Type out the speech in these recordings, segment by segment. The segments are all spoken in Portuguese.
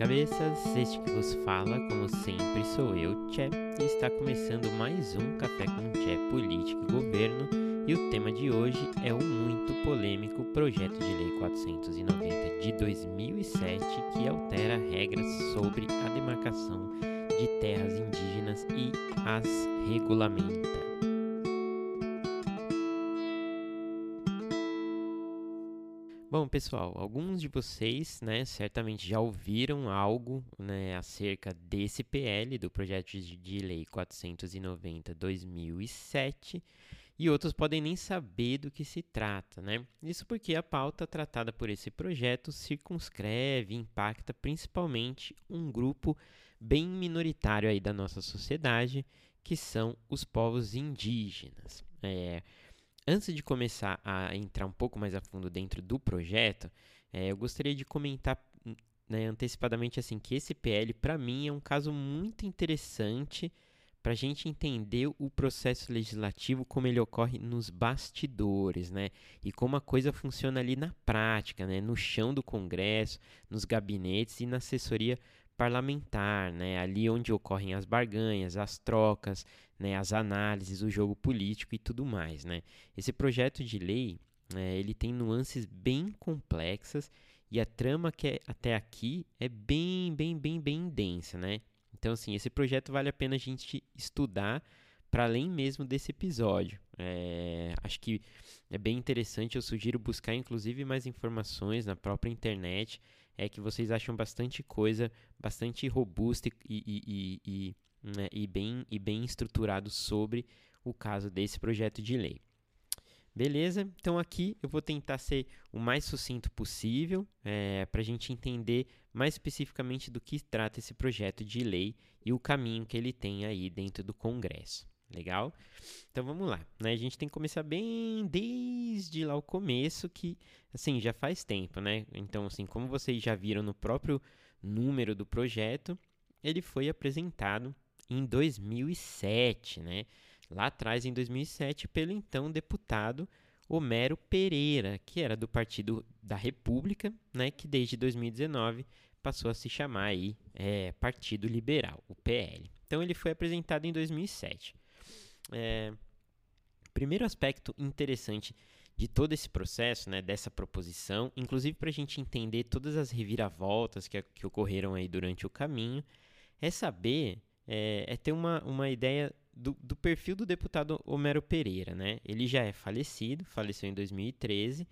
cabeças, este que vos fala, como sempre, sou eu, Tchê, e está começando mais um Café com Tchê Política e Governo, e o tema de hoje é o muito polêmico Projeto de Lei 490 de 2007, que altera regras sobre a demarcação de terras indígenas e as regulamenta. Pessoal, alguns de vocês, né, certamente já ouviram algo, né, acerca desse PL, do projeto de lei 490/2007, e outros podem nem saber do que se trata, né? Isso porque a pauta tratada por esse projeto circunscreve e impacta principalmente um grupo bem minoritário aí da nossa sociedade, que são os povos indígenas. É, Antes de começar a entrar um pouco mais a fundo dentro do projeto, é, eu gostaria de comentar né, antecipadamente assim que esse PL, para mim, é um caso muito interessante para a gente entender o processo legislativo, como ele ocorre nos bastidores, né? E como a coisa funciona ali na prática, né? No chão do Congresso, nos gabinetes e na assessoria parlamentar, né? ali onde ocorrem as barganhas, as trocas, né? as análises, o jogo político e tudo mais. Né? Esse projeto de lei é, ele tem nuances bem complexas e a trama que é até aqui é bem, bem, bem, bem densa. Né? Então, assim, esse projeto vale a pena a gente estudar para além mesmo desse episódio. É, acho que é bem interessante, eu sugiro buscar inclusive mais informações na própria internet é que vocês acham bastante coisa, bastante robusta e, e, e, e, né, e, bem, e bem estruturado sobre o caso desse projeto de lei. Beleza? Então aqui eu vou tentar ser o mais sucinto possível é, para a gente entender mais especificamente do que trata esse projeto de lei e o caminho que ele tem aí dentro do Congresso. Legal? Então vamos lá. Né? A gente tem que começar bem desde lá o começo, que assim já faz tempo, né? Então, assim, como vocês já viram no próprio número do projeto, ele foi apresentado em 2007, né? Lá atrás, em 2007, pelo então deputado Homero Pereira, que era do Partido da República, né? Que desde 2019 passou a se chamar aí é, Partido Liberal, o PL. Então ele foi apresentado em 2007. É, primeiro aspecto interessante de todo esse processo, né, dessa proposição, inclusive para a gente entender todas as reviravoltas que, que ocorreram aí durante o caminho, é saber, é, é ter uma, uma ideia do, do, perfil do deputado Homero Pereira. Né? Ele já é falecido, faleceu em 2013,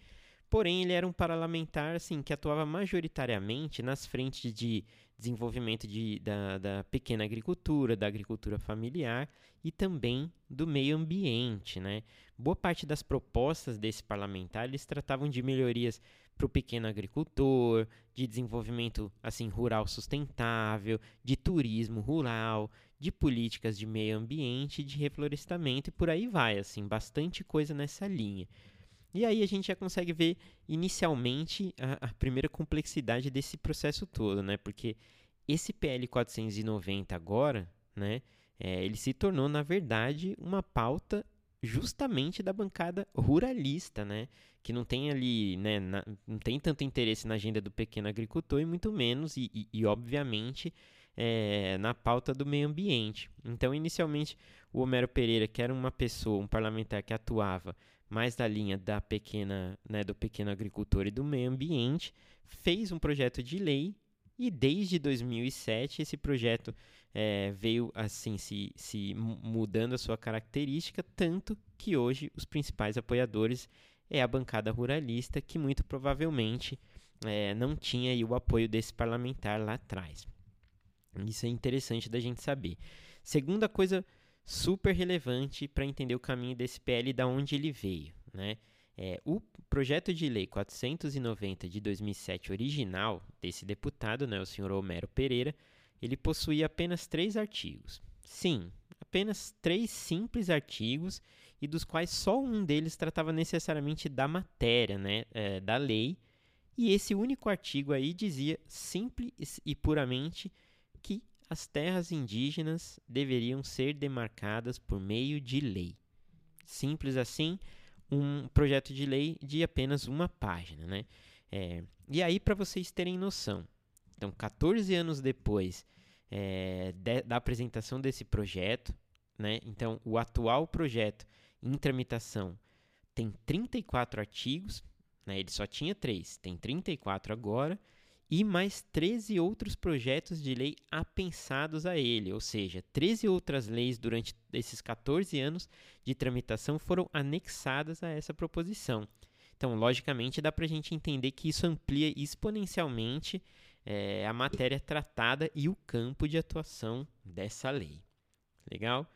Porém, ele era um parlamentar assim, que atuava majoritariamente nas frentes de desenvolvimento de, da, da, pequena agricultura, da agricultura familiar e também do meio ambiente. Né? Boa parte das propostas desse parlamentar eles tratavam de melhorias para o pequeno agricultor, de desenvolvimento assim rural sustentável, de turismo rural, de políticas de meio ambiente, de reflorestamento e por aí vai, assim, bastante coisa nessa linha. E aí a gente já consegue ver inicialmente a, a primeira complexidade desse processo todo, né? Porque esse PL 490 agora, né? É, ele se tornou, na verdade, uma pauta justamente da bancada ruralista, né? Que não tem ali, né? Na, não tem tanto interesse na agenda do pequeno agricultor e muito menos, e, e, e obviamente, é, na pauta do meio ambiente. Então, inicialmente, o Homero Pereira, que era uma pessoa, um parlamentar que atuava mais da linha da pequena, né, do pequeno agricultor e do meio ambiente, fez um projeto de lei e desde 2007 esse projeto é, veio assim se, se mudando a sua característica, tanto que hoje os principais apoiadores é a bancada ruralista, que muito provavelmente é, não tinha o apoio desse parlamentar lá atrás. Isso é interessante da gente saber. Segunda coisa super relevante para entender o caminho desse PL e da onde ele veio. Né? É, o projeto de lei 490 de 2007 original desse deputado, né, o senhor Homero Pereira, ele possuía apenas três artigos. Sim, apenas três simples artigos e dos quais só um deles tratava necessariamente da matéria, né, é, da lei. E esse único artigo aí dizia simples e puramente que as terras indígenas deveriam ser demarcadas por meio de lei. Simples assim, um projeto de lei de apenas uma página. Né? É, e aí, para vocês terem noção, Então, 14 anos depois é, de, da apresentação desse projeto, né? Então, o atual projeto em tramitação tem 34 artigos, né? ele só tinha 3, tem 34 agora, e mais 13 outros projetos de lei apensados a ele, ou seja, 13 outras leis durante esses 14 anos de tramitação foram anexadas a essa proposição. Então, logicamente, dá para a gente entender que isso amplia exponencialmente é, a matéria tratada e o campo de atuação dessa lei. Legal?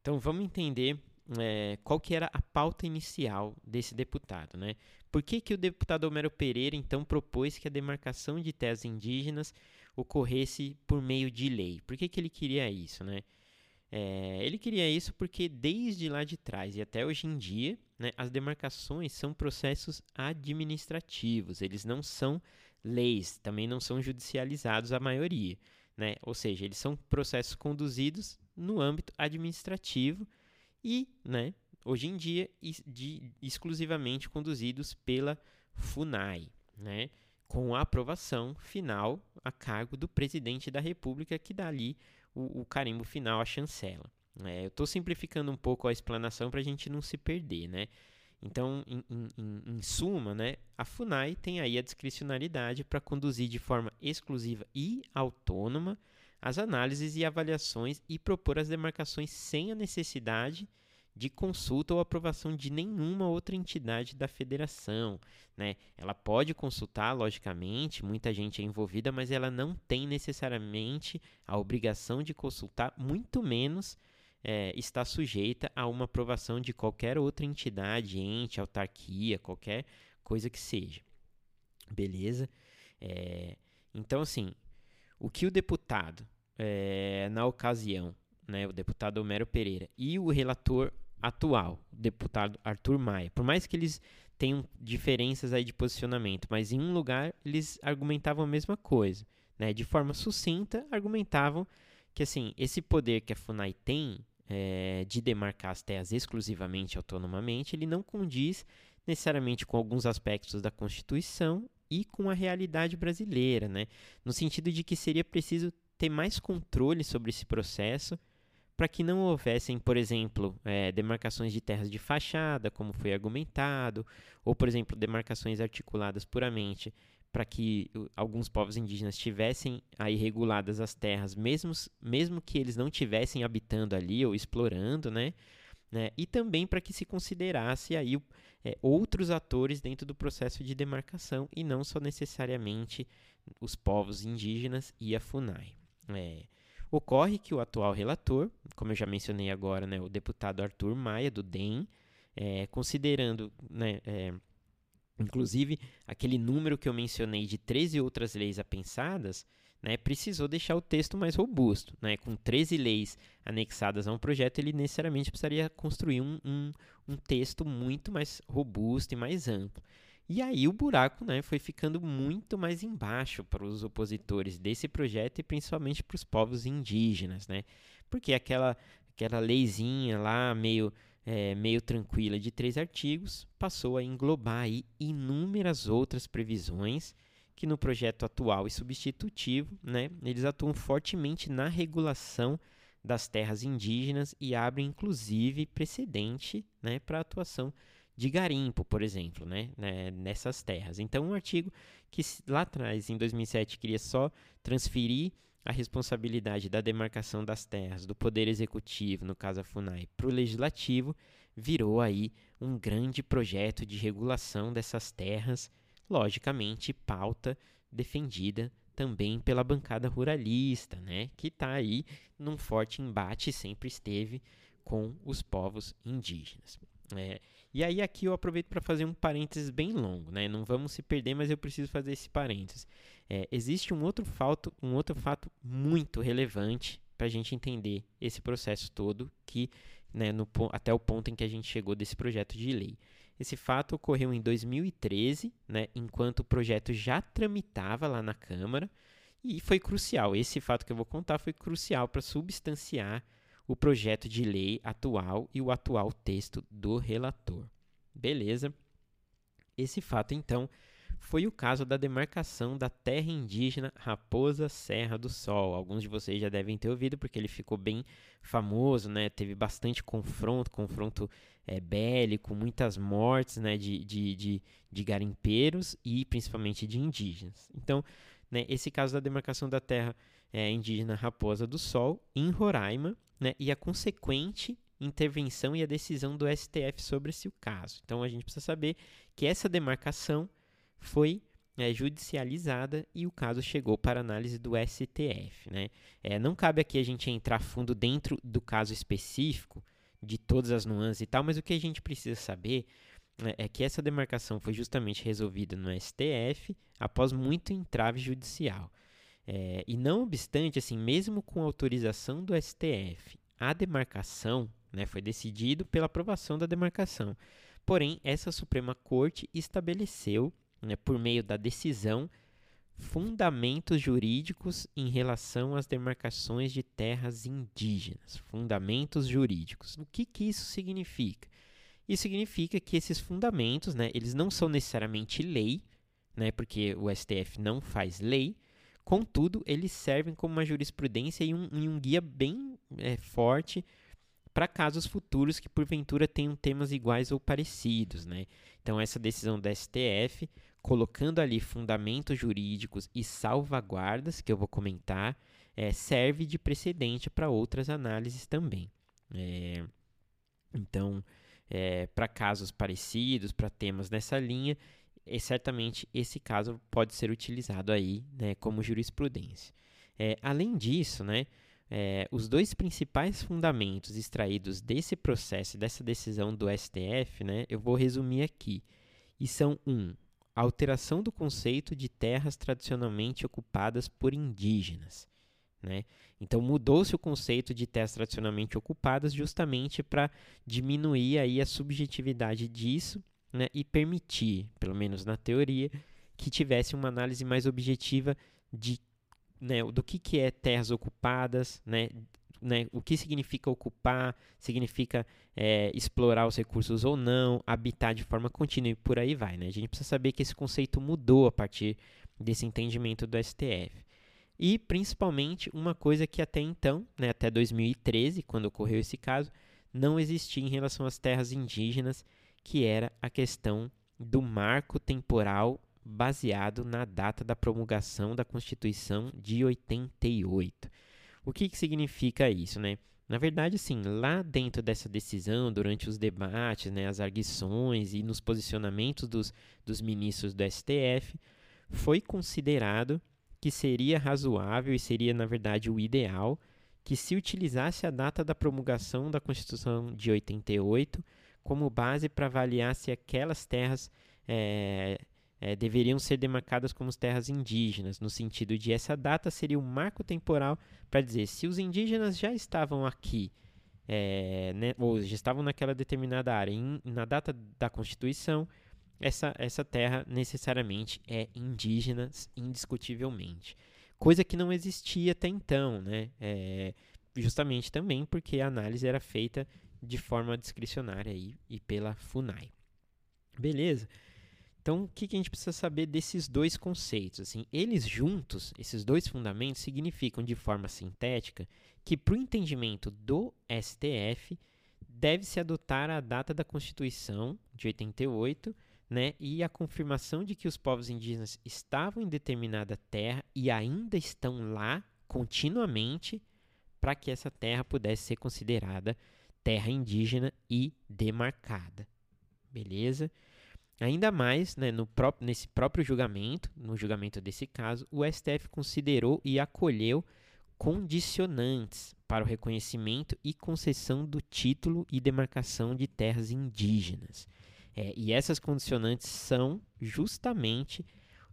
Então, vamos entender é, qual que era a pauta inicial desse deputado, né? Por que, que o deputado Homero Pereira, então, propôs que a demarcação de terras indígenas ocorresse por meio de lei? Por que, que ele queria isso, né? É, ele queria isso porque desde lá de trás e até hoje em dia, né, as demarcações são processos administrativos, eles não são leis, também não são judicializados a maioria. Né? Ou seja, eles são processos conduzidos no âmbito administrativo e, né, hoje em dia, de, exclusivamente conduzidos pela FUNAI, né, com a aprovação final a cargo do presidente da República, que dá ali o, o carimbo final, a chancela. É, eu estou simplificando um pouco a explanação para a gente não se perder, né? Então, em, em, em, suma, né, a FUNAI tem aí a discricionalidade para conduzir de forma exclusiva e autônoma as análises e avaliações e propor as demarcações sem a necessidade de consulta ou aprovação de nenhuma outra entidade da federação. Né? Ela pode consultar, logicamente, muita gente é envolvida, mas ela não tem necessariamente a obrigação de consultar, muito menos é, está sujeita a uma aprovação de qualquer outra entidade, ente, autarquia, qualquer coisa que seja. Beleza? É, então, assim, o que o deputado, é, na ocasião, né, o deputado Homero Pereira e o relator atual, o deputado Arthur Maia, por mais que eles tenham diferenças aí de posicionamento, mas em um lugar eles argumentavam a mesma coisa, né? De forma sucinta, argumentavam que assim esse poder que a Funai tem é, de demarcar as terras exclusivamente autonomamente, ele não condiz necessariamente com alguns aspectos da Constituição e com a realidade brasileira, né? No sentido de que seria preciso ter mais controle sobre esse processo para que não houvessem, por exemplo, é, demarcações de terras de fachada, como foi argumentado, ou, por exemplo, demarcações articuladas puramente para que alguns povos indígenas tivessem aí reguladas as terras, mesmo, mesmo que eles não tivessem habitando ali ou explorando, né? né? E também para que se considerasse aí é, outros atores dentro do processo de demarcação e não só necessariamente os povos indígenas e a FUNAI. É, Ocorre que o atual relator, como eu já mencionei agora, né, o deputado Arthur Maia, do DEM, é, considerando, né, é, inclusive, aquele número que eu mencionei de 13 outras leis apensadas, né, precisou deixar o texto mais robusto. Né? Com 13 leis anexadas a um projeto, ele necessariamente precisaria construir um, um, um texto muito mais robusto e mais amplo. E aí o buraco né, foi ficando muito mais embaixo para os opositores desse projeto e principalmente para os povos indígenas, né? Porque aquela, aquela leizinha lá meio, é, meio tranquila de três artigos passou a englobar aí inúmeras outras previsões que no projeto atual e substitutivo, né, eles atuam fortemente na regulação das terras indígenas e abrem inclusive precedente né, para a atuação de garimpo, por exemplo, né, né, nessas terras. Então, um artigo que lá atrás, em 2007, queria só transferir a responsabilidade da demarcação das terras do Poder Executivo, no caso a FUNAI, para o Legislativo, virou aí um grande projeto de regulação dessas terras, logicamente pauta defendida também pela bancada ruralista, né, que está aí num forte embate, sempre esteve com os povos indígenas. É, e aí aqui eu aproveito para fazer um parênteses bem longo, né? Não vamos se perder, mas eu preciso fazer esse parênteses. É, existe um outro, fato, um outro fato muito relevante para a gente entender esse processo todo, que né, no, até o ponto em que a gente chegou desse projeto de lei. Esse fato ocorreu em 2013, né, enquanto o projeto já tramitava lá na Câmara, e foi crucial. Esse fato que eu vou contar foi crucial para substanciar o projeto de lei atual e o atual texto do relator. Beleza? Esse fato, então, foi o caso da demarcação da terra indígena Raposa Serra do Sol. Alguns de vocês já devem ter ouvido, porque ele ficou bem famoso, né? Teve bastante confronto, confronto é, bélico, muitas mortes né? de, de, de, de garimpeiros e principalmente de indígenas. Então, né, esse caso da demarcação da terra é, indígena Raposa do Sol, em Roraima, né, e a consequente intervenção e a decisão do STF sobre esse caso. Então a gente precisa saber que essa demarcação foi é, judicializada e o caso chegou para análise do STF. Né? É, não cabe aqui a gente entrar fundo dentro do caso específico, de todas as nuances e tal, mas o que a gente precisa saber né, é que essa demarcação foi justamente resolvida no STF após muito entrave judicial. É, e não obstante, assim, mesmo com autorização do STF, a demarcação né, foi decidido pela aprovação da demarcação. Porém, essa Suprema Corte estabeleceu, né, por meio da decisão, fundamentos jurídicos em relação às demarcações de terras indígenas. Fundamentos jurídicos. O que, que isso significa? Isso significa que esses fundamentos, né, eles não são necessariamente lei, né, porque o STF não faz lei, contudo, eles servem como uma jurisprudência e um, e um guia bem é, forte para casos futuros que porventura tenham temas iguais ou parecidos. Né? Então, essa decisão da STF, colocando ali fundamentos jurídicos e salvaguardas, que eu vou comentar, é, serve de precedente para outras análises também. É, então, é, para casos parecidos, para temas nessa linha, e certamente esse caso pode ser utilizado aí né, como jurisprudência. É, além disso, né, é, os dois principais fundamentos extraídos desse processo, dessa decisão do STF, né, eu vou resumir aqui. E são um, a alteração do conceito de terras tradicionalmente ocupadas por indígenas. Né? Então mudou-se o conceito de terras tradicionalmente ocupadas justamente para diminuir aí a subjetividade disso né? e permitir, pelo menos na teoria, que tivesse uma análise mais objetiva de né, do que, que é terras ocupadas, né, né, o que significa ocupar, significa é, explorar os recursos ou não, habitar de forma contínua e por aí vai. Né? A gente precisa saber que esse conceito mudou a partir desse entendimento do STF. E, principalmente, uma coisa que até então, né, até 2013, quando ocorreu esse caso, não existia em relação às terras indígenas, que era a questão do marco temporal baseado na data da promulgação da Constituição de 88. O que, que significa isso, né? Na verdade, sim, lá dentro dessa decisão, durante os debates, né, as arguições e nos posicionamentos dos, dos ministros do STF, foi considerado que seria razoável e seria, na verdade, o ideal que se utilizasse a data da promulgação da Constituição de 88 como base para avaliar se aquelas terras é, é, deveriam ser demarcadas como terras indígenas, no sentido de essa data seria um marco temporal para dizer se os indígenas já estavam aqui, é, né, ou já estavam naquela determinada área, em, na data da Constituição, essa, essa terra necessariamente é indígena, indiscutivelmente. Coisa que não existia até então, né? É, justamente também porque a análise era feita de forma discricionária aí, e pela FUNAI. Beleza? Então, o que, que a gente precisa saber desses dois conceitos? Assim, eles juntos, esses dois fundamentos, significam de forma sintética que, para o entendimento do STF, deve-se adotar a data da Constituição de 88 né, e a confirmação de que os povos indígenas estavam em determinada terra e ainda estão lá continuamente para que essa terra pudesse ser considerada terra indígena e demarcada. Beleza? Ainda mais, né, no próprio, nesse próprio julgamento, no julgamento desse caso, o STF considerou e acolheu condicionantes para o reconhecimento e concessão do título e demarcação de terras indígenas. É, e essas condicionantes são justamente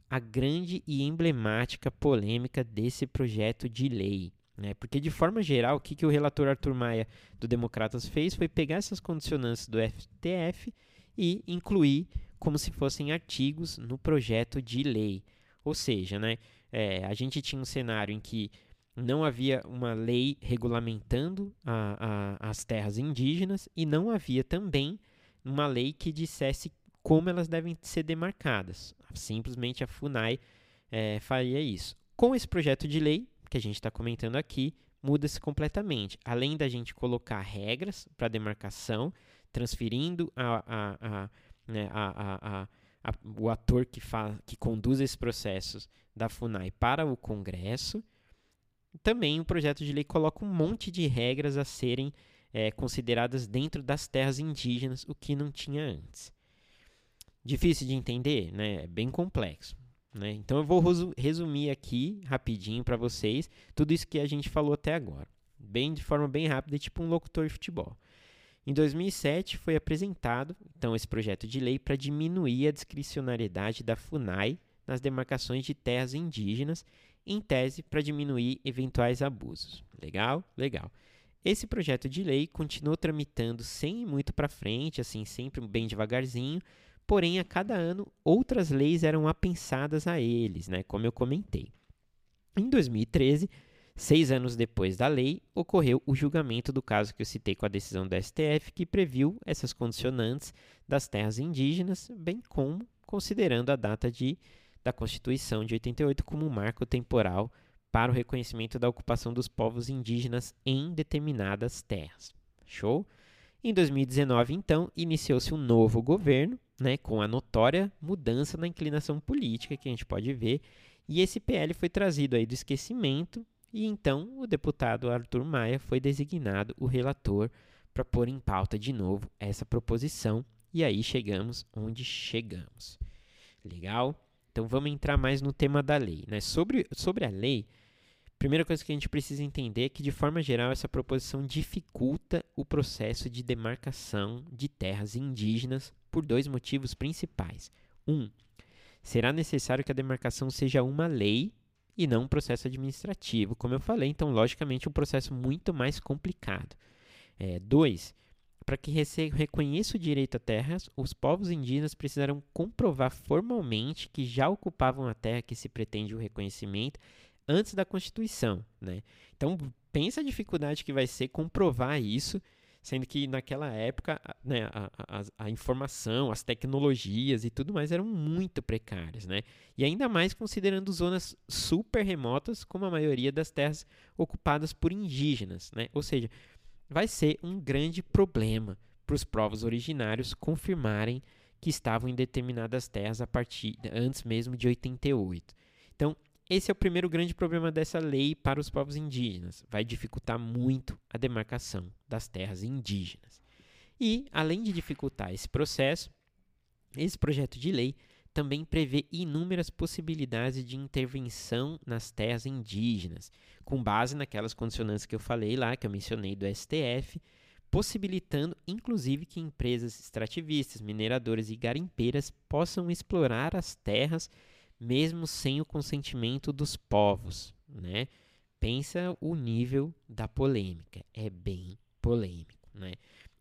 a grande e emblemática polêmica desse projeto de lei. Né? Porque, de forma geral, o que, que o relator Arthur Maia do Democratas fez foi pegar essas condicionantes do STF e incluir como se fossem artigos no projeto de lei. Ou seja, né, é, a gente tinha um cenário em que não havia uma lei regulamentando a, a, as terras indígenas e não havia também uma lei que dissesse como elas devem ser demarcadas. Simplesmente a FUNAI é, faria isso. Com esse projeto de lei, que a gente está comentando aqui, muda-se completamente. Além da gente colocar regras para demarcação, transferindo a, a, a, né, a, o ator que, faz, que conduz esses processos da FUNAI para o Congresso, também o projeto de lei coloca um monte de regras a serem é, consideradas dentro das terras indígenas, o que não tinha antes. Difícil de entender, né? É bem complexo. Né? Então eu vou resumir aqui rapidinho para vocês tudo isso que a gente falou até agora, bem de forma bem rápida, tipo um locutor de futebol. Em 2007 foi apresentado então esse projeto de lei para diminuir a discricionariedade da FUNAI nas demarcações de terras indígenas, em tese para diminuir eventuais abusos. Legal? Legal. Esse projeto de lei continuou tramitando sem ir muito para frente, assim, sempre bem devagarzinho, porém a cada ano outras leis eram apensadas a eles, né, como eu comentei. Em 2013, seis anos depois da lei, ocorreu o julgamento do caso que eu citei com a decisão do STF, que previu essas condicionantes das terras indígenas, bem como considerando a data de, da Constituição de 88 como um marco temporal para o reconhecimento da ocupação dos povos indígenas em determinadas terras. Show? Em 2019, então, iniciou-se um novo governo, né, com a notória mudança na inclinação política que a gente pode ver, e esse PL foi trazido aí do esquecimento, e então o deputado Arthur Maia foi designado o relator para pôr em pauta de novo essa proposição, e aí chegamos onde chegamos. Legal? Então vamos entrar mais no tema da lei. Né? Sobre, sobre a lei, Primeira coisa que a gente precisa entender é que, de forma geral, essa proposição dificulta o processo de demarcação de terras indígenas por dois motivos principais. Um, será necessário que a demarcação seja uma lei e não um processo administrativo, como eu falei, então, logicamente, um processo muito mais complicado. É, dois, para que reconheça o direito a terras, os povos indígenas precisarão comprovar formalmente que já ocupavam a terra que se pretende o reconhecimento antes da Constituição, né? Então, pensa a dificuldade que vai ser comprovar isso, sendo que naquela época né, a, a, a, informação, as tecnologias e tudo mais eram muito precárias, né? E ainda mais considerando zonas super remotas, como a maioria das terras ocupadas por indígenas, né? Ou seja, vai ser um grande problema para os povos originários confirmarem que estavam em determinadas terras a partir antes mesmo de 88. Então, esse é o primeiro grande problema dessa lei para os povos indígenas. Vai dificultar muito a demarcação das terras indígenas. E, além de dificultar esse processo, esse projeto de lei também prevê inúmeras possibilidades de intervenção nas terras indígenas, com base naquelas condicionantes que eu falei lá, que eu mencionei do STF, possibilitando inclusive que empresas extrativistas, mineradoras e garimpeiras possam explorar as terras mesmo sem o consentimento dos povos, né? Pensa o nível da polêmica, é bem polêmico, né?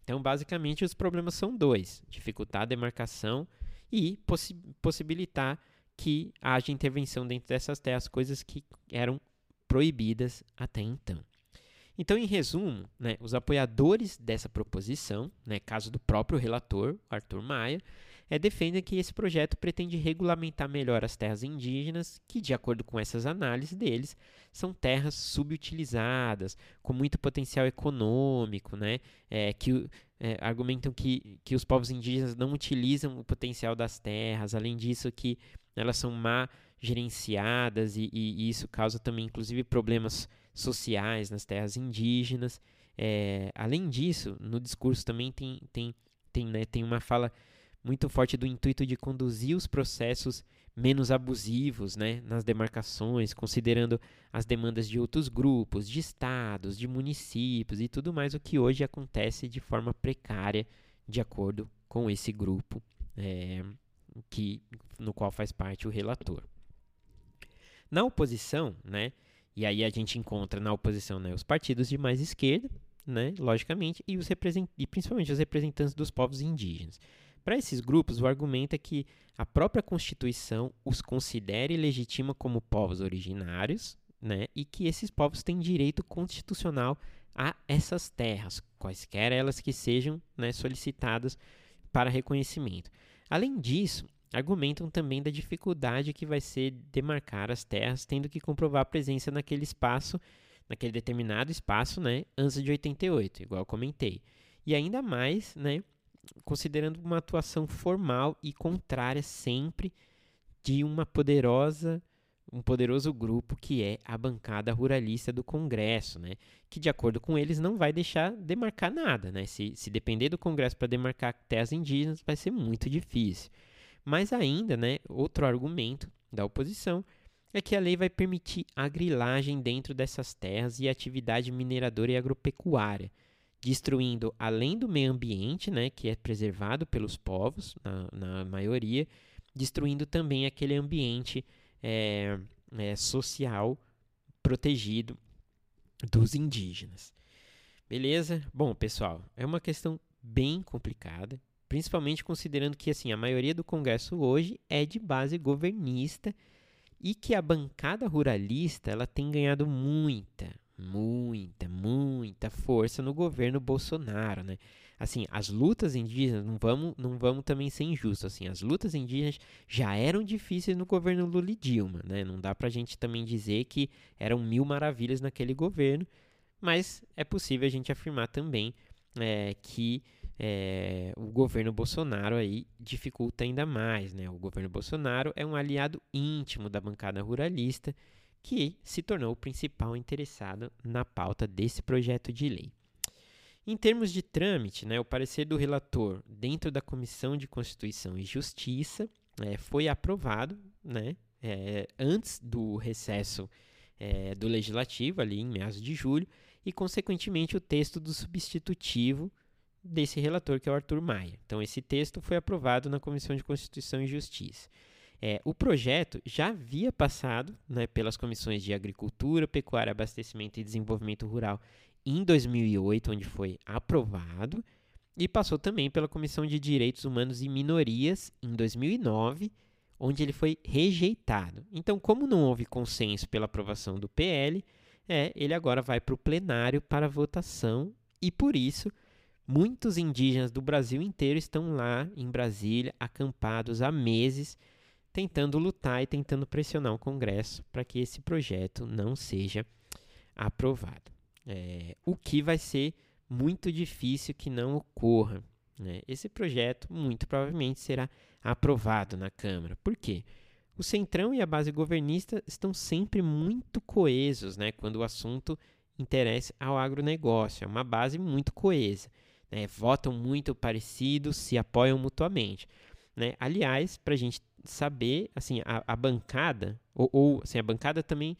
Então, basicamente, os problemas são dois: dificultar a demarcação e possi possibilitar que haja intervenção dentro dessas terras, coisas que eram proibidas até então. Então, em resumo, né, os apoiadores dessa proposição, né, caso do próprio relator, Arthur Maia, é, defendem que esse projeto pretende regulamentar melhor as terras indígenas, que, de acordo com essas análises deles, são terras subutilizadas, com muito potencial econômico, né? É, que é, argumentam que, que os povos indígenas não utilizam o potencial das terras, além disso que elas são má gerenciadas e, e, e isso causa também, inclusive, problemas sociais nas terras indígenas. É, além disso, no discurso também tem, tem, tem, né, tem uma fala muito forte do intuito de conduzir os processos menos abusivos né, nas demarcações, considerando as demandas de outros grupos, de estados, de municípios e tudo mais o que hoje acontece de forma precária, de acordo com esse grupo é, que, no qual faz parte o relator. Na oposição, né, e aí a gente encontra na oposição né, os partidos de mais esquerda, né, logicamente, e, os e principalmente os representantes dos povos indígenas. Para esses grupos, o argumento é que a própria Constituição os considera e legitima como povos originários, né, e que esses povos têm direito constitucional a essas terras, quaisquer elas que sejam né, solicitadas para reconhecimento. Além disso, argumentam também da dificuldade que vai ser demarcar as terras, tendo que comprovar a presença naquele espaço, naquele determinado espaço, né, antes de 88, igual eu comentei. E ainda mais, né, considerando uma atuação formal e contrária sempre de uma poderosa um poderoso grupo que é a bancada ruralista do Congresso, né? que de acordo com eles não vai deixar demarcar nada. Né? Se, se depender do Congresso para demarcar terras indígenas, vai ser muito difícil. Mas ainda, né, outro argumento da oposição é que a lei vai permitir a grilagem dentro dessas terras e atividade mineradora e agropecuária, destruindo, além do meio ambiente, né, que é preservado pelos povos, na, na maioria, destruindo também aquele ambiente é, é, social protegido dos indígenas. Beleza? Bom, pessoal, é uma questão bem complicada, principalmente considerando que assim a maioria do Congresso hoje é de base governista e que a bancada ruralista ela tem ganhado muita, muita, muita força no governo Bolsonaro, né? assim, as lutas indígenas, não vamos, não vamos também ser injustos, assim, as lutas indígenas já eram difíceis no governo Lula e Dilma, né? Não dá pra gente também dizer que eram mil maravilhas naquele governo, mas é possível a gente afirmar também é, que é, o governo Bolsonaro aí dificulta ainda mais, né? O governo Bolsonaro é um aliado íntimo da bancada ruralista que se tornou o principal interessado na pauta desse projeto de lei. Em termos de trâmite, né, o parecer do relator dentro da Comissão de Constituição e Justiça é, foi aprovado né, é, antes do recesso é, do Legislativo, ali em meados de julho, e, consequentemente, o texto do substitutivo desse relator, que é o Arthur Maia. Então, esse texto foi aprovado na Comissão de Constituição e Justiça. É, o projeto já havia passado né, pelas comissões de Agricultura, Pecuária, Abastecimento e Desenvolvimento Rural em 2008, onde foi aprovado, e passou também pela Comissão de Direitos Humanos e Minorias em 2009, onde ele foi rejeitado. Então, como não houve consenso pela aprovação do PL, é, ele agora vai para o plenário para votação e por isso muitos indígenas do Brasil inteiro estão lá em Brasília, acampados há meses, tentando lutar e tentando pressionar o Congresso para que esse projeto não seja aprovado. É, o que vai ser muito difícil que não ocorra. Né? Esse projeto muito provavelmente será aprovado na Câmara. Por quê? O Centrão e a base governista estão sempre muito coesos né, quando o assunto interessa ao agronegócio. É uma base muito coesa. Né? Votam muito parecidos, se apoiam mutuamente. Né? Aliás, para a gente saber, assim, a, a bancada, ou, ou assim, a bancada também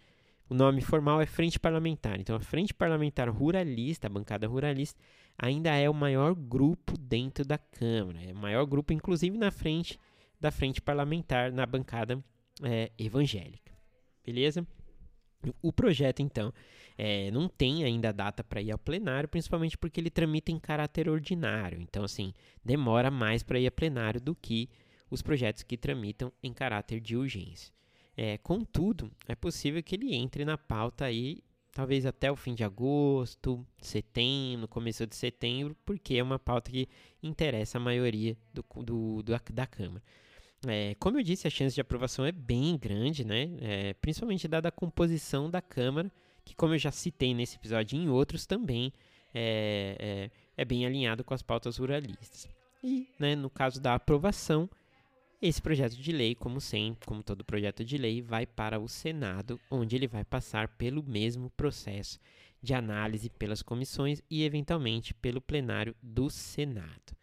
o nome formal é Frente Parlamentar. Então, a Frente Parlamentar Ruralista, a bancada ruralista, ainda é o maior grupo dentro da Câmara. É o maior grupo, inclusive, na frente da Frente Parlamentar, na bancada é, evangélica. Beleza? O projeto, então, é, não tem ainda data para ir ao plenário, principalmente porque ele tramita em caráter ordinário. Então, assim, demora mais para ir a plenário do que os projetos que tramitam em caráter de urgência. É, contudo, é possível que ele entre na pauta aí, talvez até o fim de agosto, setembro, começo de setembro, porque é uma pauta que interessa a maioria do, do, do da Câmara. É, como eu disse, a chance de aprovação é bem grande, né? É, principalmente dada a composição da Câmara, que, como eu já citei nesse episódio e em outros também, é, é, é bem alinhado com as pautas ruralistas. E, né, no caso da aprovação, esse projeto de lei, como sempre, como todo projeto de lei, vai para o Senado, onde ele vai passar pelo mesmo processo de análise pelas comissões e, eventualmente, pelo plenário do Senado.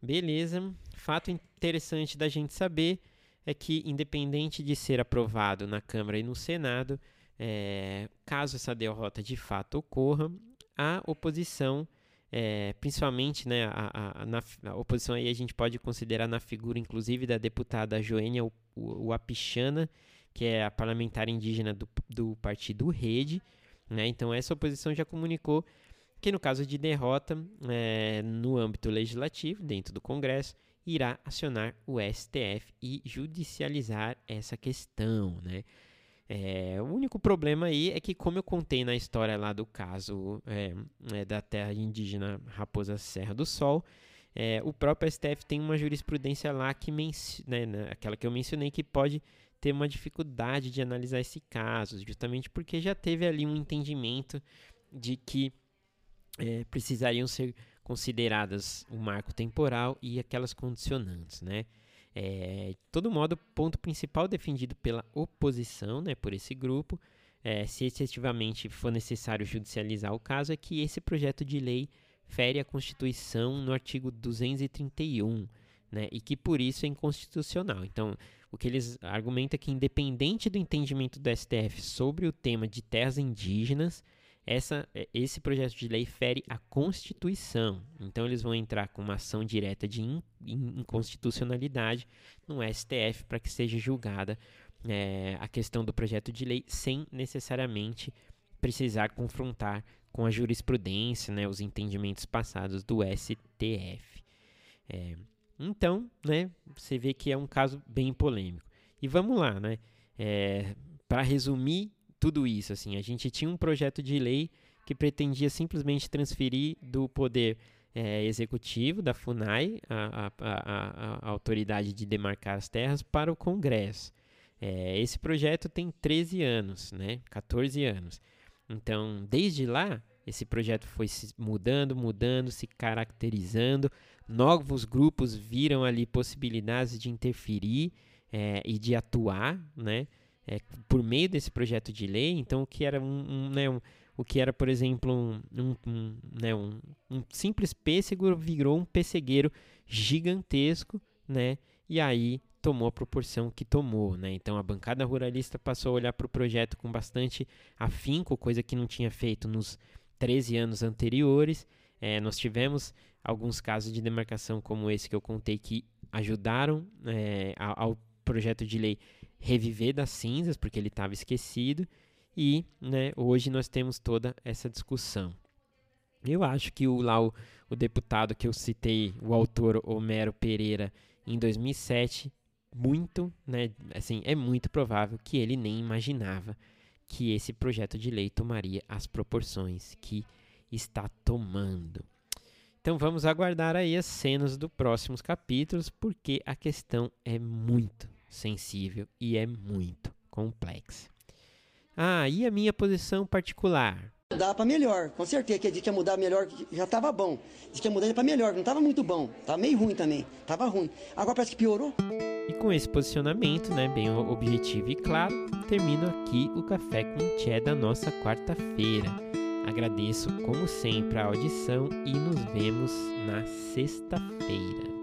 Beleza? Fato interessante da gente saber é que, independente de ser aprovado na Câmara e no Senado, é, caso essa derrota de fato ocorra, a oposição é, principalmente né, a, a, na, a, oposição aí a gente pode considerar na figura inclusive da deputada Joênia Uapichana, que é a parlamentar indígena do, do partido Rede. Né? Então essa oposição já comunicou que no caso de derrota é, no âmbito legislativo, dentro do Congresso, irá acionar o STF e judicializar essa questão. Né? É, o único problema aí é que, como eu contei na história lá do caso é, é, da terra indígena Raposa Serra do Sol, é, o próprio STF tem uma jurisprudência lá que né, né, aquela que eu mencionei que pode ter uma dificuldade de analisar esse caso, justamente porque já teve ali um entendimento de que é, precisariam ser consideradas o marco temporal e aquelas condicionantes, né? É, de todo modo, ponto principal defendido pela oposição, né, por esse grupo, é, se efetivamente for necessário judicializar o caso, é que esse projeto de lei fere a Constituição no artigo 231, né, e que por isso é inconstitucional. Então, o que eles argumentam é que, independente do entendimento do STF sobre o tema de terras indígenas, essa, é, esse projeto de lei fere a Constituição. Então, eles vão entrar com uma ação direta de inconstitucionalidade no STF para que seja julgada é, a questão do projeto de lei sem necessariamente precisar confrontar com a jurisprudência, né, os entendimentos passados do STF. É, então, né, você vê que é um caso bem polêmico. E vamos lá, né? É, Para resumir tudo isso, assim, a gente tinha um projeto de lei que pretendia simplesmente transferir do poder é, executivo da FUNAI, a, a, a, a, autoridade de demarcar as terras, para o Congresso. É, esse projeto tem 13 anos, né? 14 anos. Então, desde lá, esse projeto foi se mudando, mudando, se caracterizando. Novos grupos viram ali possibilidades de interferir é, e de atuar, né? É, por meio desse projeto de lei. Então, o que era um, um, né, um o que era, por exemplo, um, um, né, um, um simples pêssego virou um pessegueiro gigantesco, né? E aí tomou a proporção que tomou, né? Então a bancada ruralista passou a olhar para o projeto com bastante afinco, coisa que não tinha feito nos 13 anos anteriores. É, nós tivemos alguns casos de demarcação como esse que eu contei que ajudaram é, ao projeto de lei reviver das cinzas, porque ele estava esquecido, e né, hoje nós temos toda essa discussão. Eu acho que o, lá o, o deputado que eu citei, o autor Homero Pereira, em 2007, muito, né, assim, é muito provável que ele nem imaginava que esse projeto de lei tomaria as proporções que está tomando. Então vamos aguardar aí as cenas dos próximos capítulos, porque a questão é muito sensível e é muito complexa. Ah, e a minha posição particular? Dá para melhor, com certeza. Que a gente ia mudar melhor, já estava bom. Diz que ia mudar para melhor, não estava muito bom. Tava meio ruim também, tava ruim. Agora parece que piorou. E com esse posicionamento, né, bem objetivo e claro, termino aqui o Café com Tchê da nossa quarta-feira. Agradeço, como sempre, a audição e nos vemos na sexta-feira.